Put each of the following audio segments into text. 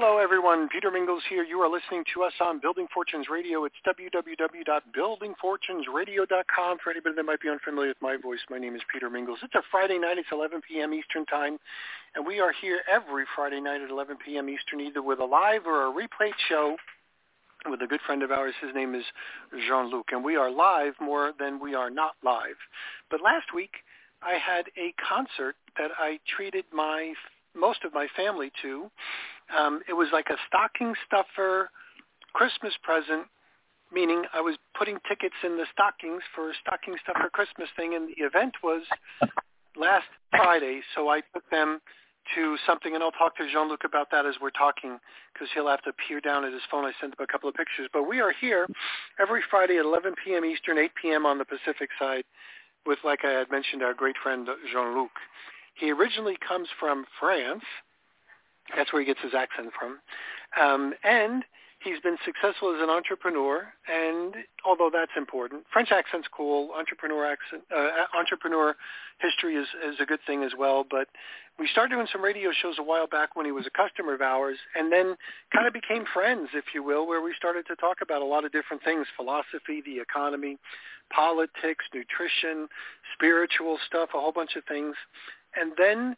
Hello, everyone. Peter Mingils here. You are listening to us on Building Fortunes Radio. It's www.buildingfortunesradio.com. For anybody that might be unfamiliar with my voice, my name is Peter Mingils. It's a Friday night. It's 11 p.m. Eastern Time, and we are here every Friday night at 11 p.m. Eastern, either with a live or a replayed show with a good friend of ours. His name is Jean-Luc, and we are live more than we are not live. But last week, I had a concert that I treated my most of my family to um, it was like a stocking stuffer Christmas present, meaning I was putting tickets in the stockings for a stocking stuffer Christmas thing, and the event was last Friday, so I took them to something, and I'll talk to Jean-Luc about that as we're talking, because he'll have to peer down at his phone. I sent him a couple of pictures. But we are here every Friday at 11 p.m. Eastern, 8 p.m. on the Pacific side with, like I had mentioned, our great friend Jean-Luc. He originally comes from France, that's where he gets his accent from. Um, and he's been successful as an entrepreneur, and although that's important, French accent's cool. Entrepreneur accent, uh, entrepreneur history is, is a good thing as well. But we started doing some radio shows a while back when he was a customer of ours, and then kind of became friends, if you will, where we started to talk about a lot of different things: philosophy, the economy, politics, nutrition, spiritual stuff, a whole bunch of things. And then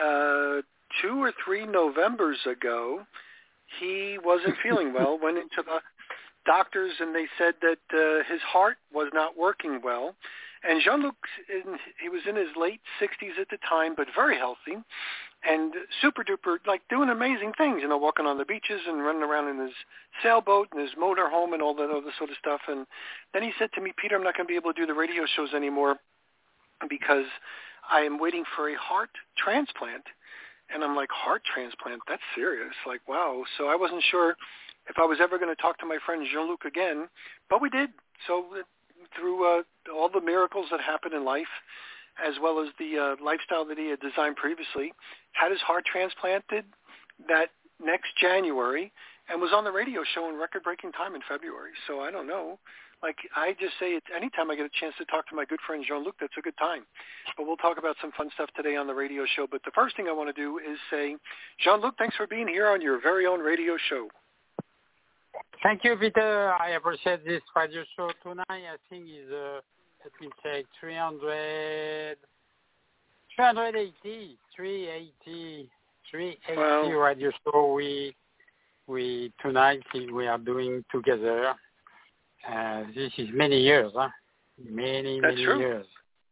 uh, two or three Novembers ago, he wasn't feeling well, went into the doctors and they said that uh, his heart was not working well. And Jean-Luc, he was in his late 60s at the time, but very healthy and super duper, like doing amazing things, you know, walking on the beaches and running around in his sailboat and his motorhome and all that other sort of stuff. And then he said to me, Peter, I'm not going to be able to do the radio shows anymore because I am waiting for a heart transplant and I'm like, heart transplant? That's serious. Like, wow. So I wasn't sure if I was ever going to talk to my friend Jean-Luc again, but we did. So through uh, all the miracles that happen in life, as well as the uh, lifestyle that he had designed previously, had his heart transplanted that next January and was on the radio show in record-breaking time in February. So I don't know like I just say it anytime I get a chance to talk to my good friend Jean-Luc, that's a good time. But we'll talk about some fun stuff today on the radio show. But the first thing I want to do is say, Jean-Luc, thanks for being here on your very own radio show. Thank you, Peter. I appreciate this radio show tonight. I think is uh, let me say 300, 380, 380, 380 well, radio show we we tonight we are doing together. Uh, this is many years, huh? Many, That's many true. years.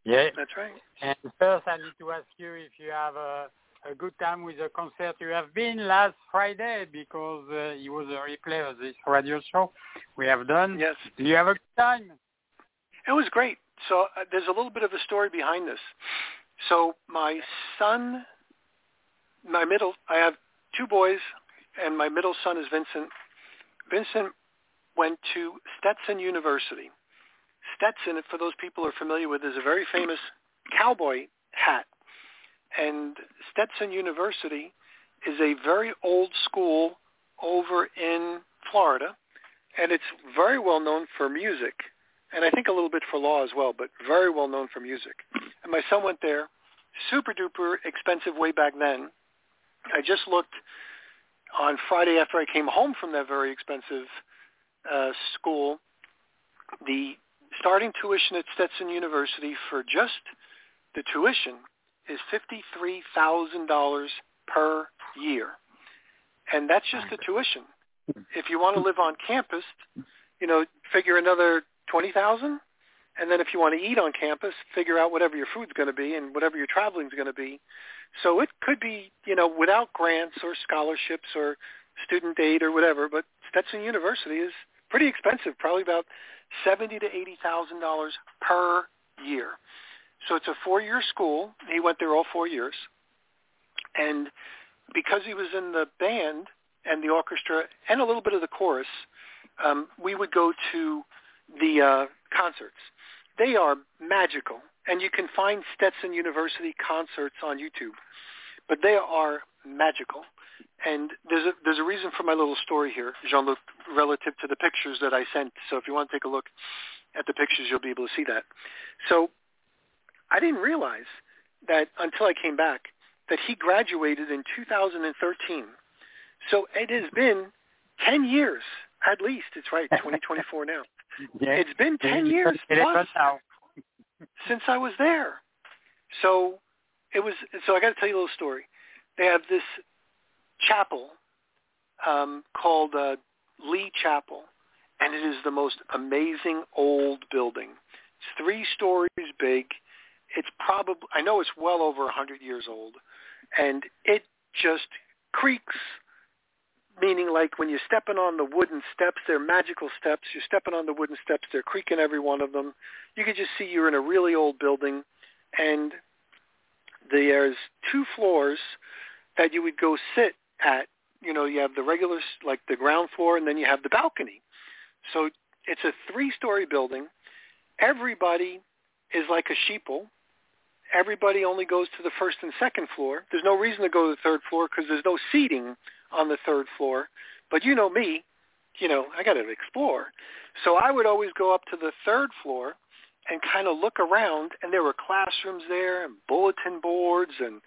Yeah. That's right. And first, I need to ask you if you have a, a good time with the concert you have been last Friday because uh, it was a replay of this radio show we have done. Yes. Do you have a good time? It was great. So uh, there's a little bit of a story behind this. So my son, my middle, I have two boys, and my middle son is Vincent. Vincent went to Stetson University. Stetson, for those people who are familiar with, is a very famous cowboy hat. And Stetson University is a very old school over in Florida, and it's very well known for music, and I think a little bit for law as well, but very well known for music. And my son went there, super duper expensive way back then. I just looked on Friday after I came home from that very expensive uh, school, the starting tuition at Stetson University for just the tuition is $53,000 per year. And that's just the tuition. If you want to live on campus, you know, figure another 20,000 and then if you want to eat on campus, figure out whatever your food's going to be and whatever your traveling's going to be. So it could be, you know, without grants or scholarships or student aid or whatever, but Stetson University is pretty expensive, probably about seventy to eighty thousand dollars per year. So it's a four-year school. He went there all four years, and because he was in the band and the orchestra and a little bit of the chorus, um, we would go to the uh, concerts. They are magical, and you can find Stetson University concerts on YouTube, but they are magical. And there's a there's a reason for my little story here, Jean-Luc, relative to the pictures that I sent. So if you want to take a look at the pictures, you'll be able to see that. So I didn't realize that until I came back that he graduated in 2013. So it has been 10 years at least. It's right, 2024 now. Yeah. It's been 10 years plus since I was there. So it was. So I got to tell you a little story. They have this chapel um, called uh, Lee Chapel, and it is the most amazing old building. It's three stories big. It's probably I know it's well over a 100 years old, and it just creaks meaning like when you're stepping on the wooden steps, they're magical steps. You're stepping on the wooden steps, they're creaking every one of them. You can just see you're in a really old building, and there's two floors that you would go sit at. You know, you have the regular, like the ground floor, and then you have the balcony. So it's a three-story building. Everybody is like a sheeple. Everybody only goes to the first and second floor. There's no reason to go to the third floor because there's no seating on the third floor. But you know me, you know, I got to explore. So I would always go up to the third floor and kind of look around and there were classrooms there and bulletin boards and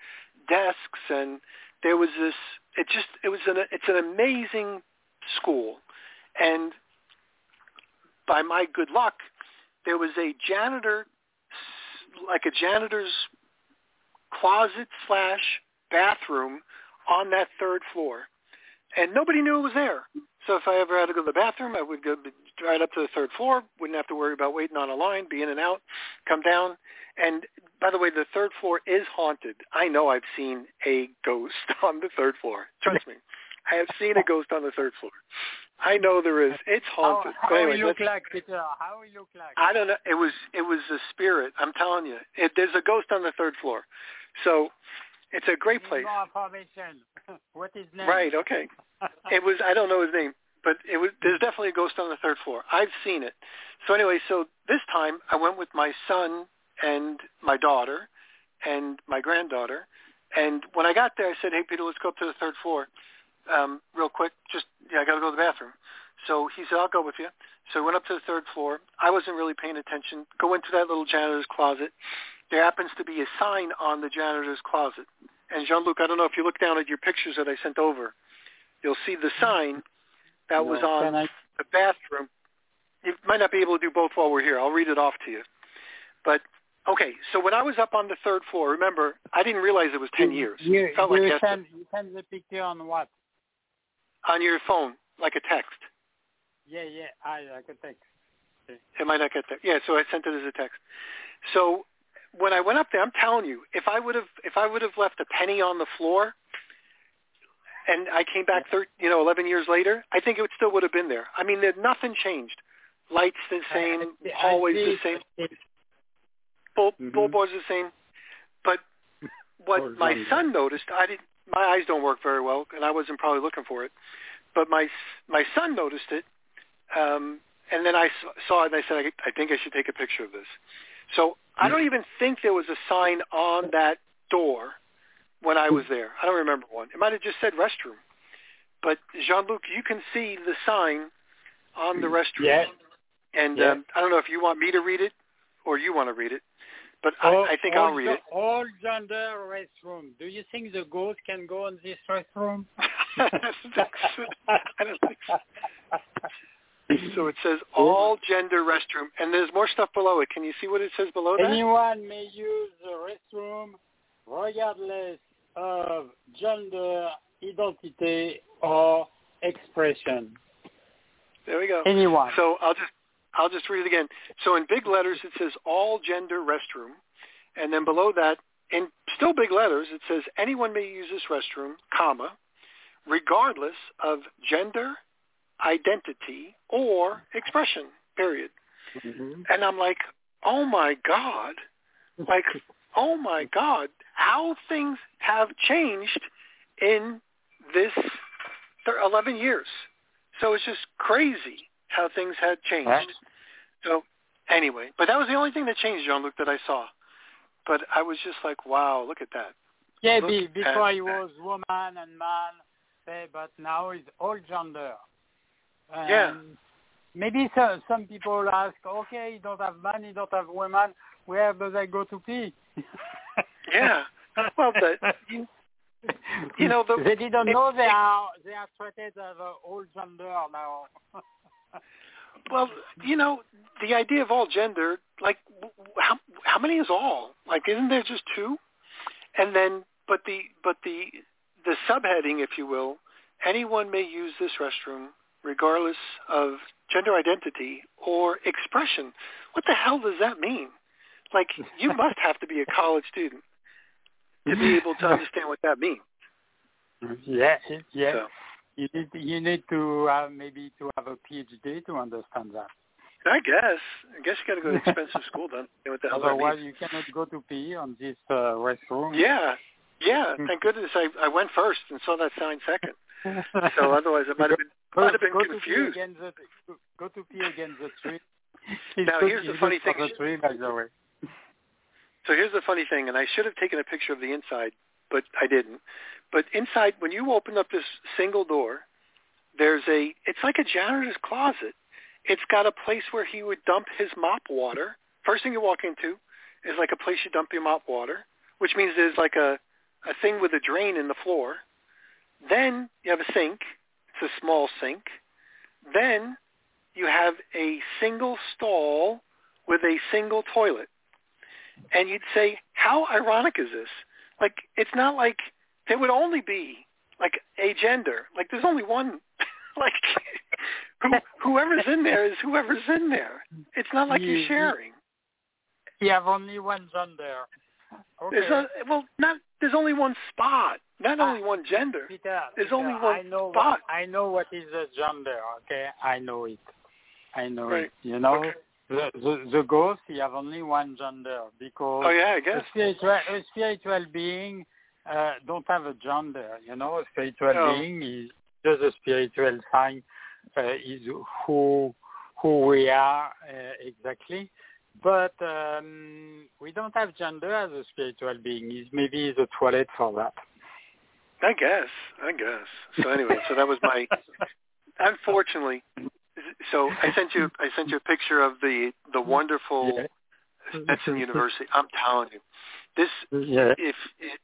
desks and there was this it just it was an it's an amazing school and by my good luck there was a janitor like a janitor's closet slash bathroom on that third floor and nobody knew it was there. So if I ever had to go to the bathroom, I would go right up to the third floor. Wouldn't have to worry about waiting on a line, be in and out, come down. And by the way, the third floor is haunted. I know I've seen a ghost on the third floor. Trust me, I have seen a ghost on the third floor. I know there is. It's haunted. How, how but anyway, you look like, Peter? Uh, how you look like? I don't know. It was it was a spirit. I'm telling you, it, there's a ghost on the third floor. So it's a great place. More information. what is name? Right. Okay. it was. I don't know his name, but it was. There's definitely a ghost on the third floor. I've seen it. So anyway, so this time I went with my son and my daughter and my granddaughter. And when I got there, I said, "Hey, Peter, let's go up to the third floor, um, real quick. Just yeah, I got to go to the bathroom." So he said, "I'll go with you." So we went up to the third floor. I wasn't really paying attention. Go into that little janitor's closet. There happens to be a sign on the janitor's closet. And Jean-Luc, I don't know if you look down at your pictures that I sent over, you'll see the sign that was on I- the bathroom. You might not be able to do both while we're here. I'll read it off to you. But okay, so when I was up on the third floor, remember, I didn't realize it was 10 years. You, It felt you like send, you send the picture on what? on your phone, like a text. Yeah, yeah, I, I can text. It might not get there. Yeah, so I sent it as a text. So when I went up there, I'm telling you, if I would have if I would have left a penny on the floor, and I came back, thir- you know, 11 years later, I think it would still would have been there. I mean, there, nothing changed. Lights the same, I- I hallways the same, bull, Mhm. billboards the same. But what my son noticed, I didn't. My eyes don't work very well, and I wasn't probably looking for it. But my my son noticed it, um, and then I s- saw it, and I said, I, I think I should take a picture of this. So I don't even think there was a sign on that door when I was there. I don't remember one. It might have just said restroom. But Jean-Luc, you can see the sign on the restroom. Yeah. And Yeah. um, I don't know if you want me to read it or you want to read it, but All- I, I think I'll read ge- it. All gender restroom. Do you think the ghost can go in this restroom? I don't think so. So it says all gender restroom, and there's more stuff below it. Can you see what it says below that? Anyone may use the restroom regardless of gender, identity, or expression. There we go. Anyone. So I'll just I'll just read it again. So in big letters it says all gender restroom, and then below that in still big letters it says anyone may use this restroom, comma, regardless of gender, identity, or expression. Period. Mhm. And I'm like, oh my God, like, oh my God, how things have changed in this thir- 11 years. So it's just crazy. how things had changed. So anyway, but that was the only thing that changed, Jean-Luc, that I saw. But I was just like, wow, look at that. Yeah, look be, before he that. was woman and man, say, but now he's all gender. And Yeah. Maybe some some people ask, okay, you don't have man, you don't have woman. Where does I go to pee? Yeah. Well, the, you, you know, the, they didn't it- know they are they are treated as a uh, all gender now. Well, you know, the idea of all gender, like, how how many is all? Like, isn't there just two? And then, but the but the the subheading, if you will, anyone may use this restroom regardless of gender identity or expression. What the hell does that mean? Like, you must have to be a college student to be able to understand what that means. yeah, yeah. So, You need you need to have maybe to have a PhD to understand that. I guess, I guess you got to go to expensive school then. What the hell. Otherwise, you cannot go to pee on this uh, restroom. Yeah, yeah. Thank goodness I I went first and saw that sign second. So otherwise I might have been go, might have been go To confused. pee against the, go- go to pee against the tree. Now, here's the funny thing. The tree, by the way. So here's the funny thing, and I should have taken a picture of the inside, but I didn't. But inside, when you open up this single door, there's a. It's like a janitor's closet. It's got a place where he would dump his mop water. First thing you walk into is like a place you dump your mop water, which means there's like a a thing with a drain in the floor. Then you have a sink. It's a small sink. Then you have a single stall with a single toilet. And you'd say, how ironic is this? Like, it's not like there would only be like a gender. Like, there's only one. like, who, whoever's in there is whoever's in there. It's not like you're You- sharing. You have only one gender. Okay. There's a, well, not there's only one spot, not Ah. only one gender. Peter, There's Peter, only one I know spot. What, I know what is a gender. Okay, I know it. I know Right. it. You know, Okay. The, the the ghost, he have only one gender because Oh yeah, I a guess. spiritual a spiritual being uh, don't have a gender. You know, a spiritual No. being is just a spiritual sign. Uh, is who who we are uh, exactly. But um, we don't have gender as a spiritual being. Is maybe the toilet for that. I guess. I guess. So anyway, so that was my. Unfortunately, so I sent you I sent you a picture of the the wonderful Yeah. Stetson mm-hmm. University. I'm telling you, this Yeah. if it,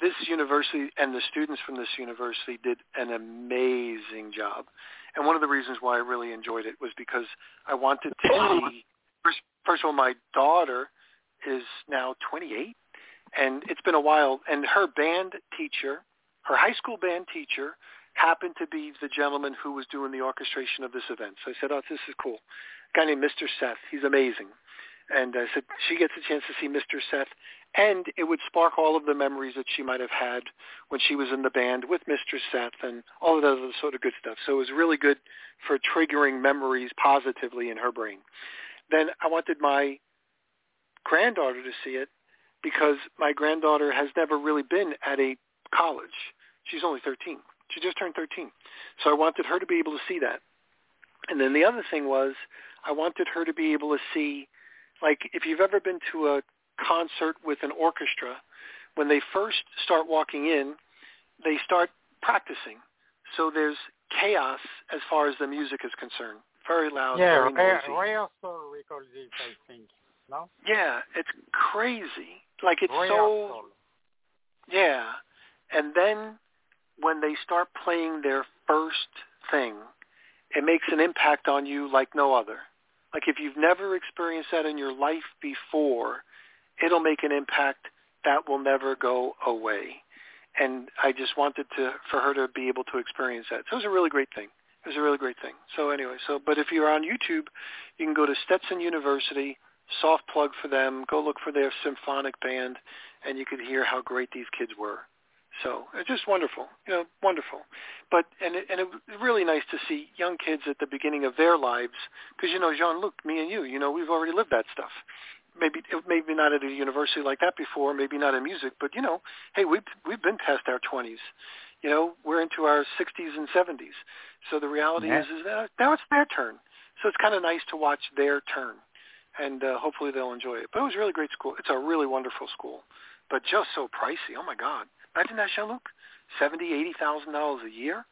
this university and the students from this university did an amazing job. And one of the reasons why I really enjoyed it was because I wanted to oh. see. First, first of all, my daughter is now 28, and it's been a while. And her band teacher, her high school band teacher, happened to be the gentleman who was doing the orchestration of this event. So I said, "Oh, this is cool." A guy named Mr. Seth. He's amazing. And I said she gets a chance to see Mr. Seth, and it would spark all of the memories that she might have had when she was in the band with Mr. Seth and all of that other sort of good stuff. So it was really good for triggering memories positively in her brain. Then I wanted my granddaughter to see it because my granddaughter has never really been at a college. She's only 13. She just turned 13. So I wanted her to be able to see that. And then the other thing was I wanted her to be able to see, like if you've ever been to a concert with an orchestra, when they first start walking in, they start practicing. So there's chaos as far as the music is concerned. Very loud, Yeah, very noisy. we call this, I think. No? Yeah, it's crazy. Like it's so rehearsal. yeah. And then when they start playing their first thing, it makes an impact on you like no other. Like if you've never experienced that in your life before, it'll make an impact that will never go away. And I just wanted to for her to be able to experience that. So it was a really great thing. It was a really great thing. So anyway, so but if you're on YouTube, you can go to Stetson University, soft plug for them, go look for their symphonic band and you could hear how great these kids were. So it's just wonderful, you know, wonderful. But and it, and it was really nice to see young kids at the beginning of their lives, because you know, Jean-Luc, me and you, you know, we've already lived that stuff. Maybe maybe not at a university like that before, maybe not in music, but you know, hey, we've we've been past our twenties. You know, we're into our 60s and 70s. So the reality Yeah. is, is that now it's their turn. So it's kind of nice to watch their turn, and uh, hopefully they'll enjoy it. But it was a really great school. It's a really wonderful school, but just so pricey. Oh my God! Imagine that, Jean-Luc. Seventy, eighty thousand dollars a year.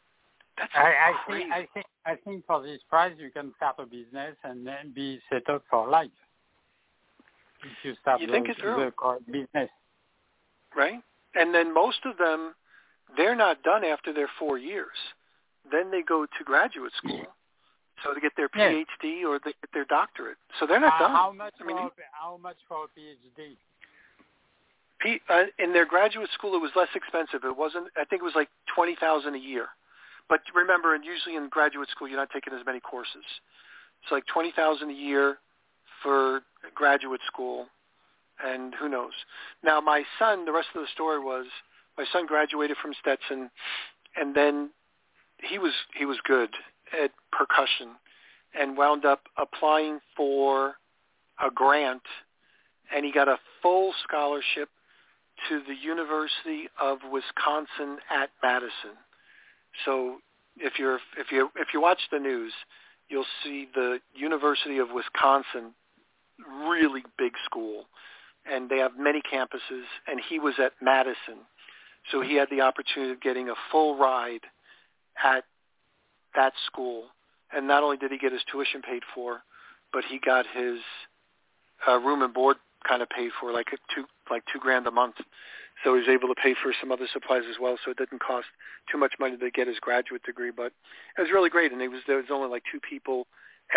That's I, I crazy. think I think I think for this price you can start a business and then be set up for life. If you start You the, think it through. the business. right? And then most of them, they're not done after their four years. Then they go to graduate school, so to get their Yeah. PhD or they get their doctorate. So they're not Uh, done. how much I mean, for how much for a PhD? Uh, in their graduate school, it was less expensive. It wasn't. I think it was like twenty thousand a year. But remember, and usually in graduate school, you're not taking as many courses. It's like twenty thousand a year for graduate school, and who knows. Now, my son. The rest of the story was my son graduated from Stetson, and then he was he was good at percussion, and wound up applying for a grant, and he got a full scholarship to the University of Wisconsin at Madison. So if you're if you if you watch the news, you'll see the University of Wisconsin, really big school, and they have many campuses. And he was at Madison, so he had the opportunity of getting a full ride at that school. And not only did he get his tuition paid for, but he got his uh, room and board kind of paid for, like two like two grand a month. So he was able to pay for some other supplies as well, so it didn't cost too much money to get his graduate degree. But it was really great, and it was there was only like two people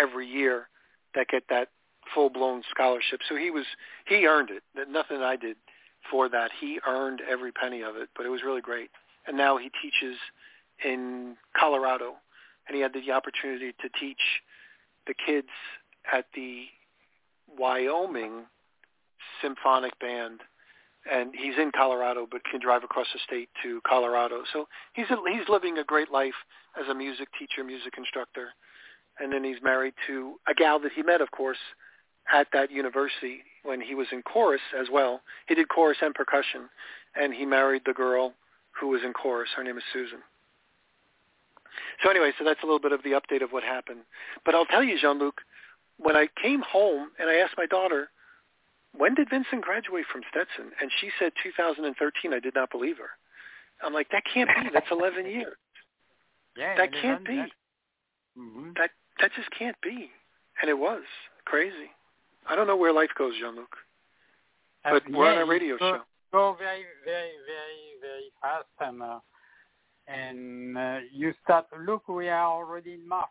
every year that get that full blown scholarship. So he was he earned it. Nothing I did for that. He earned every penny of it, but it was really great. And now he teaches in Colorado, and he had the opportunity to teach the kids at the Wyoming Symphonic Band, and he's in Colorado, but can drive across the state to Colorado. So he's a, he's living a great life as a music teacher, music instructor, and then he's married to a gal that he met, of course, at that university when he was in chorus as well. He did chorus and percussion, and he married the girl who was in chorus. Her name is Susan. So anyway, so that's a little bit of the update of what happened. But I'll tell you, Jean-Luc, when I came home and I asked my daughter, when did Vincent graduate from Stetson? And she said 2013. I did not believe her. I'm like, that can't be. That's 11 years. Yeah, That can't be. yeah. Mhm. That that just can't be. And it was crazy. I don't know where life goes, Jean-Luc. Uh, But we're on a radio go, show. Go very, very, very, very fast, and uh, and uh, you start. Look, we are already in March.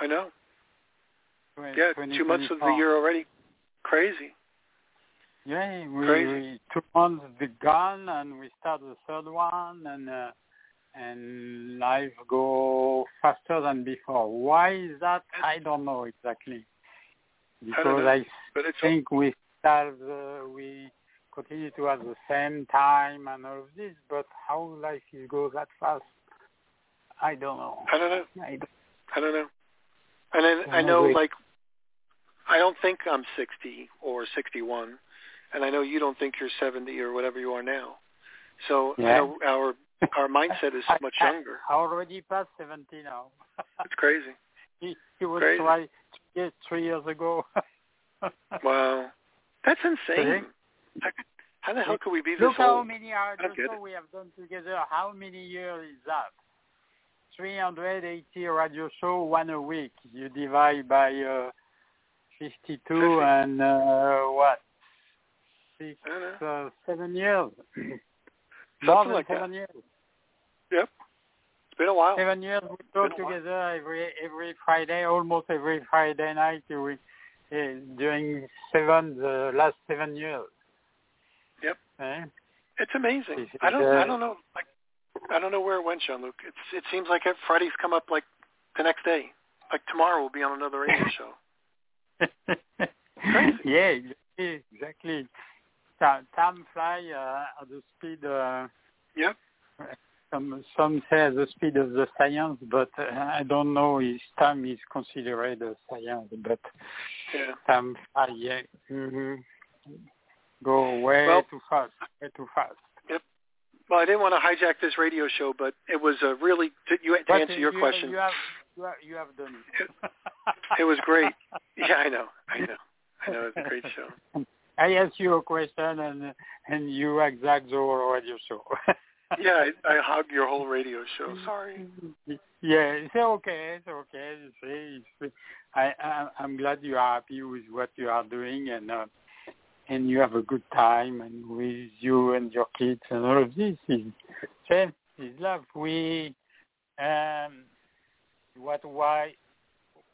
I know. Yeah, two months of the year already. Crazy. Yeah, we, Crazy. we two months gone, and we start the third one, and uh, and life go faster than before. Why is that? I don't know exactly. I Because. I it's think we start uh, we continue to have the same time and all of this, but how life is go that fast, I don't know. I don't know. I don't, I don't know. And then I I know, like, I don't think I'm 60 or 61, and I know you don't think you're 70 or whatever you are now. So Yeah. know our our mindset is much younger. I already passed 70 now. It's crazy. he, he was Crazy. try yeah, three years ago. Wow, that's insane. How, how the hell could we be this Look how many hours I don't get show it. we have done together. How many years is that? 380 radio show, one a week. You divide by uh, 52 and uh, what? Six, I don't know. uh, seven years. More than like that. seven years. Yep. It's been a while. Seven years we go together every every Friday, almost every Friday night. We, uh, during seven the last seven years. Yep. Eh? It's amazing. Is it, I don't. uh, I don't know. Like, I don't know where it went, Jean Luc. It's. It seems like every Friday's come up like the next day. Like tomorrow we'll be on another radio show. Yeah, exactly. exactly. Time, fly uh, at the speed. Uh, Yep. some some say at the speed of the science, but uh, I don't know if time is considered a science. But Yeah. time fly, yeah. hmm Go way Well- too fast. Way too fast. Well, I didn't want to hijack this radio show, but it was a really to, you to But answer your you, question. You have, you have, you have done it. it was great. Yeah, I know. I know. I know. It's a great show. I asked you a question and and you exact the whole radio show. yeah, I, I hugged your whole radio show. Sorry. Yeah, it's okay. It's okay. It's, it's, I, I I'm glad you are happy with what you are doing and uh, and you have a good time and with you and your kids and all of this is same is love. We um what why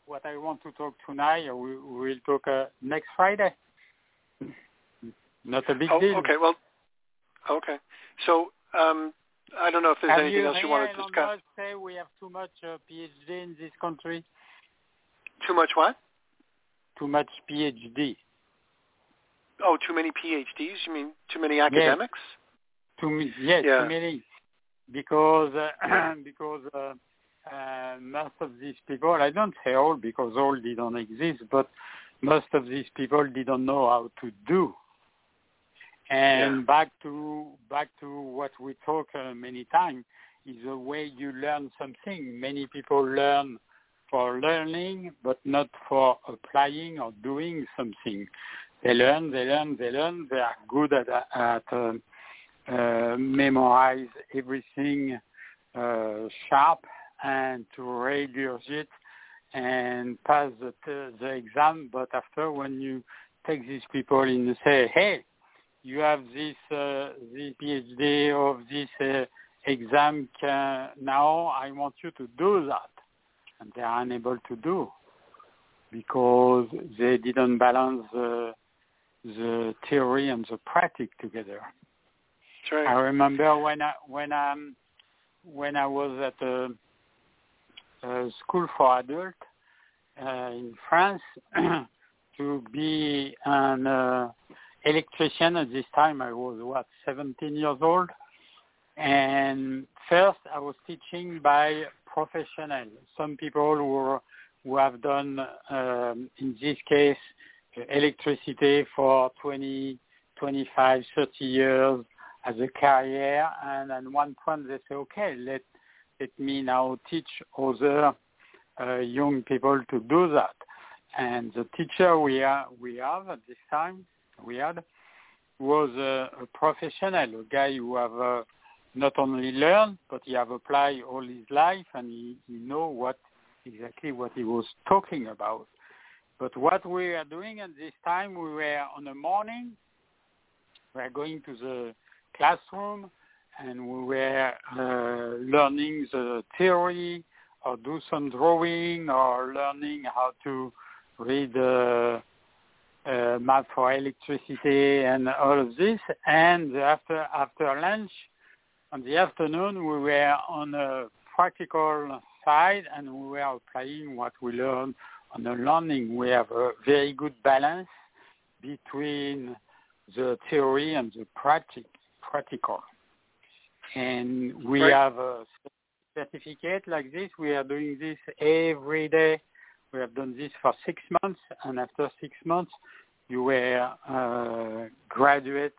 what I want to talk tonight we will talk uh, next Friday. Not a big oh, deal. Okay, well okay. So um I don't know if there's have anything you else you want to discuss. Say we have too much uh, PhD in this country. Too much what? Too much PhD. Oh, too many PhDs? You mean too many academics? Yes, too, yes, yeah. too many. Because uh, because uh, most of these people, I don't say all because all didn't exist, but most of these people didn't know how to do. And yeah. back to back to what we talk uh, many times is the way you learn something. Many people learn for learning, but not for applying or doing something. They learn, they learn, they learn. They are good at, at uh, uh, memorize everything uh, sharp and to regurgitate and pass the, the exam. But after, when you take these people in and say, "Hey, you have this uh, this PhD of this uh, exam can, now, I want you to do that," and they are unable to do because they didn't balance the the theory and the practice together. Right. I remember when I when I when I was at a, a school for adults uh, in France to be an uh, electrician. At this time, I was what 17 years old, and first I was teaching by professionals. Some people who who have done um, in this case electricity for 20, 25, 30 years as a career, and at one point they say, okay, let let me now teach other uh, young people to do that. And the teacher we are we have at this time we had was a, a professional, a guy who have uh, not only learned but he have applied all his life and he, he know what exactly what he was talking about. But what we are doing at this time, we were on the morning, we are going to the classroom and we were uh, learning the theory or do some drawing or learning how to read uh, uh, map for electricity and all of this. And after after lunch, on the afternoon, we were on a practical side and we were applying what we learned on the learning. We have a very good balance between the theory and the practic, practical. And we right. have a certificate like this. We are doing this every day. We have done this for six months, and after six months, you were uh, graduate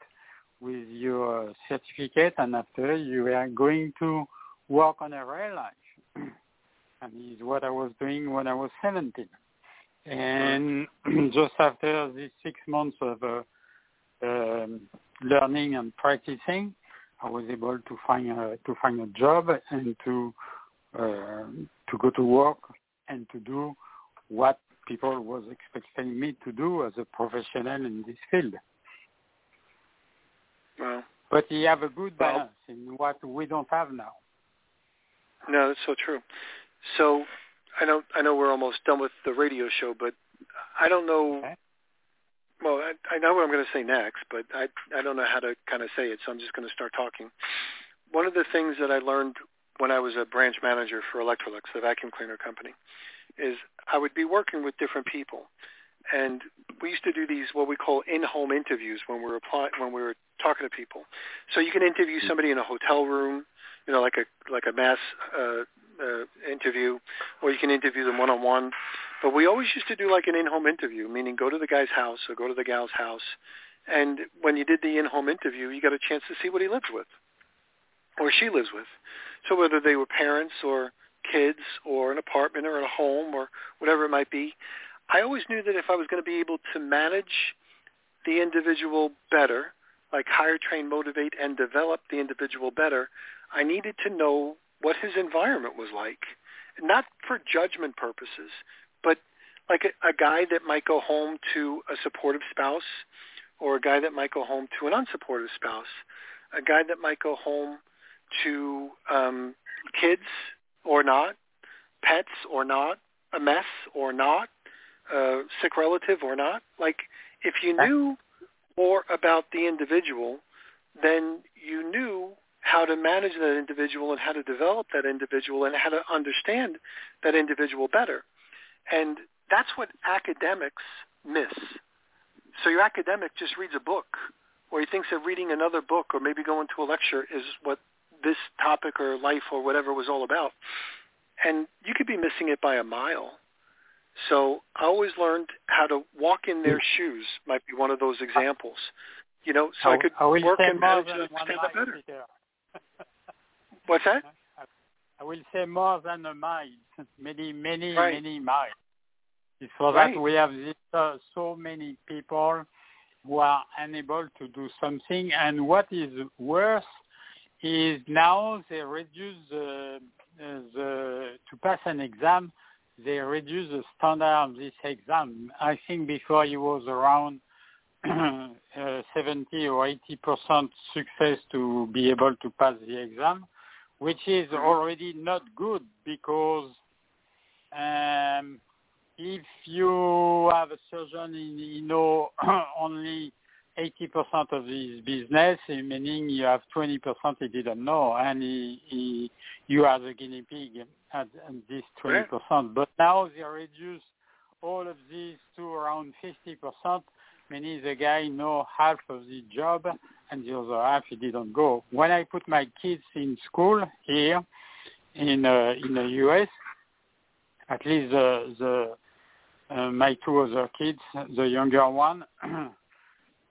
with your certificate, and after you were going to work on a real life. and this is what I was doing when I was 17. And just after these six months of uh, um, learning and practicing, I was able to find a, to find a job and to uh, to go to work and to do what people was expecting me to do as a professional in this field. Well, but you have a good well, balance in what we don't have now. No, that's so true. So I know I know we're almost done with the radio show, but I don't know. Okay. Well, I, I know what I'm going to say next, but I I don't know how to kind of say it, so I'm just going to start talking. One of the things that I learned when I was a branch manager for Electrolux, the vacuum cleaner company, is I would be working with different people, and we used to do these what we call in-home interviews when we were apply, when we were talking to people. So you can interview somebody in a hotel room, you know, like a like a mass uh, uh, interview, or you can interview them one on one. But we always used to do like an in-home interview, meaning go to the guy's house or go to the gal's house, and when you did the in-home interview, you got a chance to see what he lives with, or she lives with. So whether they were parents or kids or an apartment or a home or whatever it might be, I always knew that if I was going to be able to manage the individual better, like hire, train, motivate, and develop the individual better, I needed to know what his environment was like. Not for judgment purposes, but like a, a guy that might go home to a supportive spouse or a guy that might go home to an unsupportive spouse, a guy that might go home to um, kids or not, pets or not, a mess or not, a sick relative or not. Like if you knew more about the individual, then you knew how to manage that individual and how to develop that individual and how to understand that individual better. And that's what academics miss. So your academic just reads a book or he thinks that reading another book or maybe going to a lecture is what this topic or life or whatever was all about. And you could be missing it by a mile. So I always learned how to walk in their shoes might be one of those examples. You know, so I, I could I work and manage and understand that better. What's that? I will say more than a mile, many, many, right. many miles. It's for right. that we have this, uh, so many people who are unable to do something. And what is worse is now they reduce the, the to pass an exam, they reduce the standard of this exam. I think before it was around uh, 70 or 80 percent success to be able to pass the exam, which is already not good because um, if you have a surgeon in you know only 80% of his business, meaning you have 20% he didn't know, and he, he, you are the guinea pig at, this 20%. Right. But now they reduce all of these to around 50%, meaning the guy know half of the job and the other half he didn't go. When I put my kids in school here in uh, in the U.S., at least the, the uh, my two other kids, the younger one,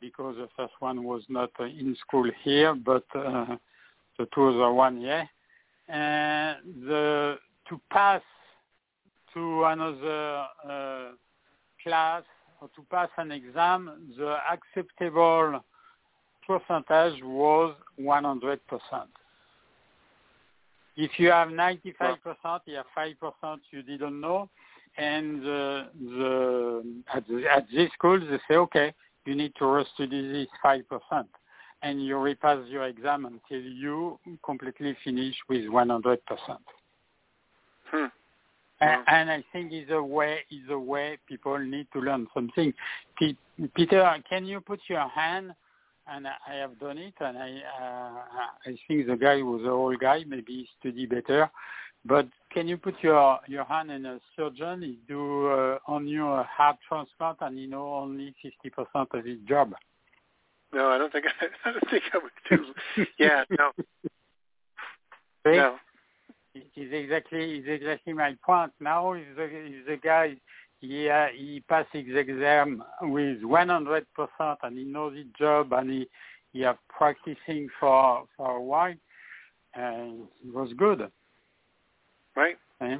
because the first one was not uh, in school here, but uh, the two other one, yeah. And the to pass to another uh, class to pass an exam, the acceptable percentage was 100%. If you have 95%, you have 5% you didn't know, and the, the, at, the, at this school they say, okay, you need to restudy this 5%, and you repass your exam until you completely finish with 100%. Hmm. And, and I think is a way is a way people need to learn something. P- Peter, can you put your hand? And I have done it, and I uh, I think the guy was an old guy, maybe he study better. But can you put your your hand in a surgeon? He do uh, on your heart transplant, and he know only fifty percent of his job. No, I don't think I, I don't think I would do. yeah, no. See? No. Is exactly is exactly my point. Now is the is the guy he uh, he passed his exam with 100 percent and he knows his job and he he have practicing for for a while and it was good. Right. Eh?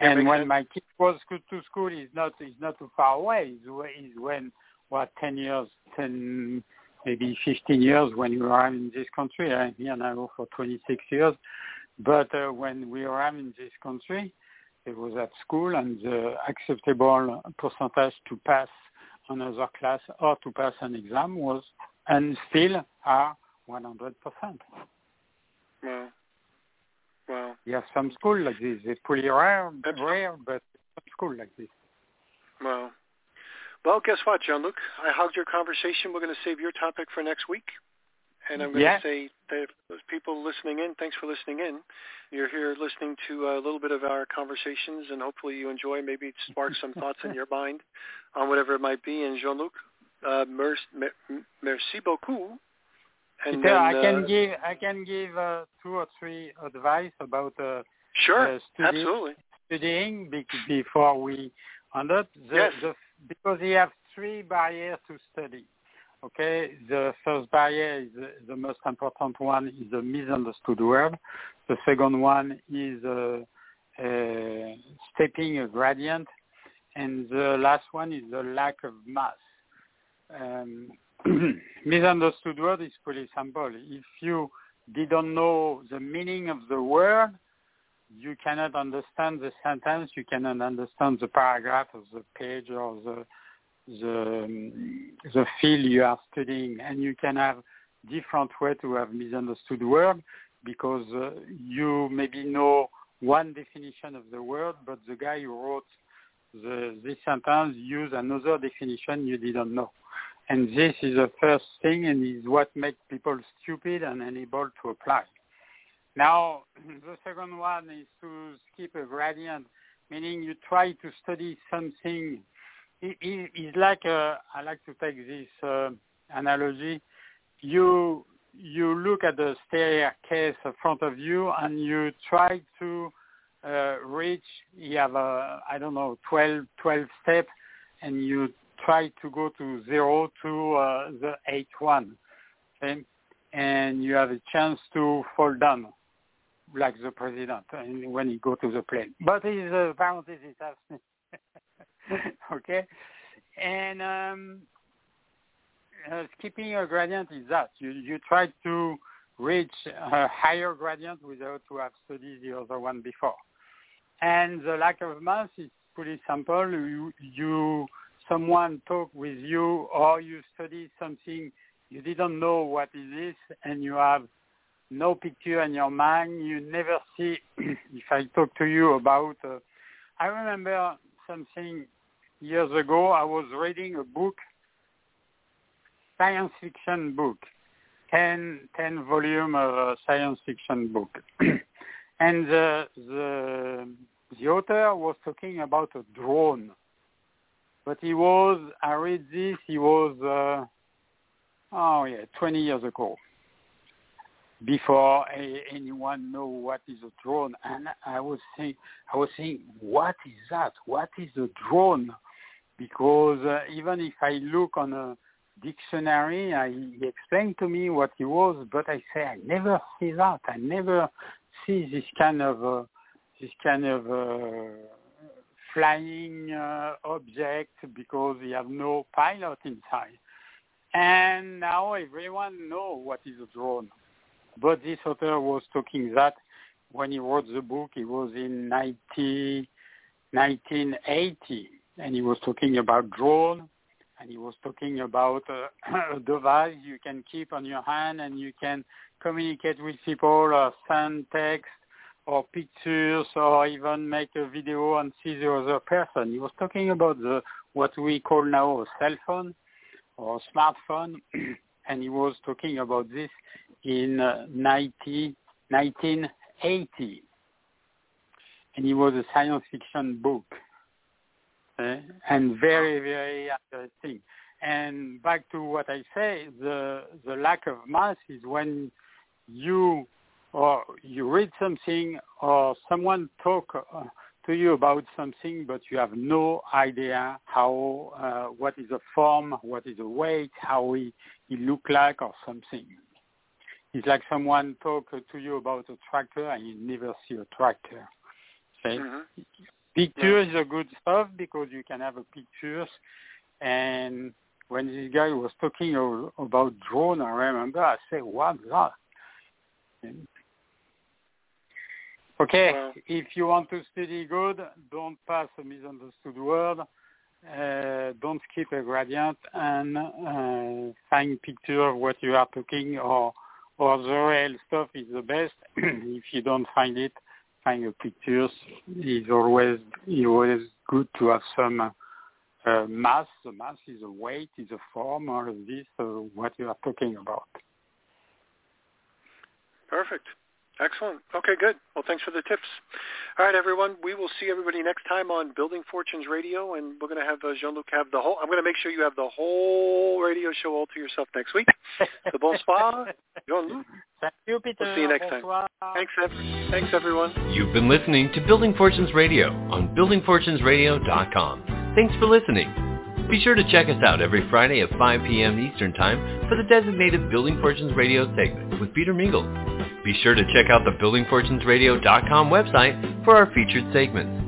And, and when sense. my kid was to school, he's not he's not too far away. He's, he's when what 10 years, 10 maybe 15 years when you are in this country. I'm here now for 26 years. But uh, when we were in this country, it was at school, and the acceptable percentage to pass another class or to pass an exam was, and still are 100%. Wow. Wow. Have some school like this. It's pretty rare, That's- rare, but some school like this. Wow. Well, guess what, Jean-Luc? I hogged your conversation. We're going to save your topic for next week. And I'm going Yeah. to say those people listening in, thanks for listening in. You're here listening to a little bit of our conversations, and hopefully you enjoy. Maybe it sparks some thoughts in your mind on whatever it might be. And Jean-Luc, uh, merci, merci beaucoup. And Peter, then, I can uh, give I can give uh, two or three advice about uh, Sure, uh, study- absolutely. studying be- before we end up. The, Yes. the, because you have three barriers to study. Okay, the first barrier is the, most important one is the misunderstood word. The second one is uh, uh, stepping a gradient, and the last one is the lack of mass. Um, misunderstood word is pretty simple. If you didn't know the meaning of the word, you cannot understand the sentence, you cannot understand the paragraph or the page or the the the field you are studying, and you can have different way to have misunderstood word because uh, you maybe know one definition of the word, but the guy who wrote the, this sentence used another definition you didn't know. And this is the first thing and is what makes people stupid and unable to apply. Now, the second one is to skip a gradient, meaning you try to study something. It, it, it's like, I like to take this uh, analogy. You, you look at the staircase in front of you and you try to uh, reach, you have, a, I don't know, 12, 12 steps and you try to go to zero to uh, the eighth one. Okay? And you have a chance to fall down like the president when he go to the plane. But his uh, parenthesis is okay. And um, uh, skipping a gradient is that you you try to reach a higher gradient without to have studied the other one before. And the lack of mass is pretty simple. You, you someone talk with you or you study something you didn't know what is this and you have no picture in your mind. You never see, if I talk to you about, uh, I remember something years ago, I was reading a book, science fiction book, 10, 10 volume of a science fiction book. and the, the, the author was talking about a drone. But he was, I read this, he was, uh, oh yeah, 20 years ago before anyone know what is a drone. And I was saying, I was saying, what is that? What is a drone? Because uh, even if I look on a dictionary, I, he explained to me what it was, but I say I never see that. I never see this kind of uh, this kind of uh, flying uh, object because you have no pilot inside. And now everyone know what is a drone. But this author was talking that when he wrote the book, it was in 19, 1980, and he was talking about drone, and he was talking about uh, a device you can keep on your hand, and you can communicate with people or send text or pictures or even make a video and see the other person. He was talking about the what we call now a cell phone or smartphone, and he was talking about this in uh, 90, 1980. And it was a science fiction book. Uh, and very, very interesting. And back to what I say, the, the lack of mass is when you or you read something or someone talk uh, to you about something, but you have no idea how, uh, what is the form, what is the weight, how he, he look like or something. It's like someone talk to you about a tractor and you never see a tractor. Okay? Mm-hmm. Pictures yeah. are good stuff because you can have a pictures. And when this guy was talking about drone, I remember I said, "What's that?" okay, if you want to study good, don't pass a misunderstood word. Uh, don't skip a gradient and uh, find picture of what you are talking or or the real stuff is the best. if you don't find it, find your pictures. It's always it's always good to have some uh, mass. The mass is a weight, is a form, all of this, uh, what you are talking about. Perfect. Excellent. Okay, good. Well, thanks for the tips. All right, everyone. We will see everybody next time on Building Fortunes Radio, and we're going to have uh, Jean-Luc have the whole. I'm going to make sure you have the whole radio show all to yourself next week. the bonsoir, Jean-Luc. Thank you, Peter. We'll see you next bonsoir. time. Thanks, thanks, everyone. You've been listening to Building Fortunes Radio on BuildingFortunesRadio.com. Thanks for listening. Be sure to check us out every Friday at 5 p.m. Eastern Time for the designated Building Fortunes Radio segment with Peter Mingils. Be sure to check out the BuildingFortunesRadio.com website for our featured segments.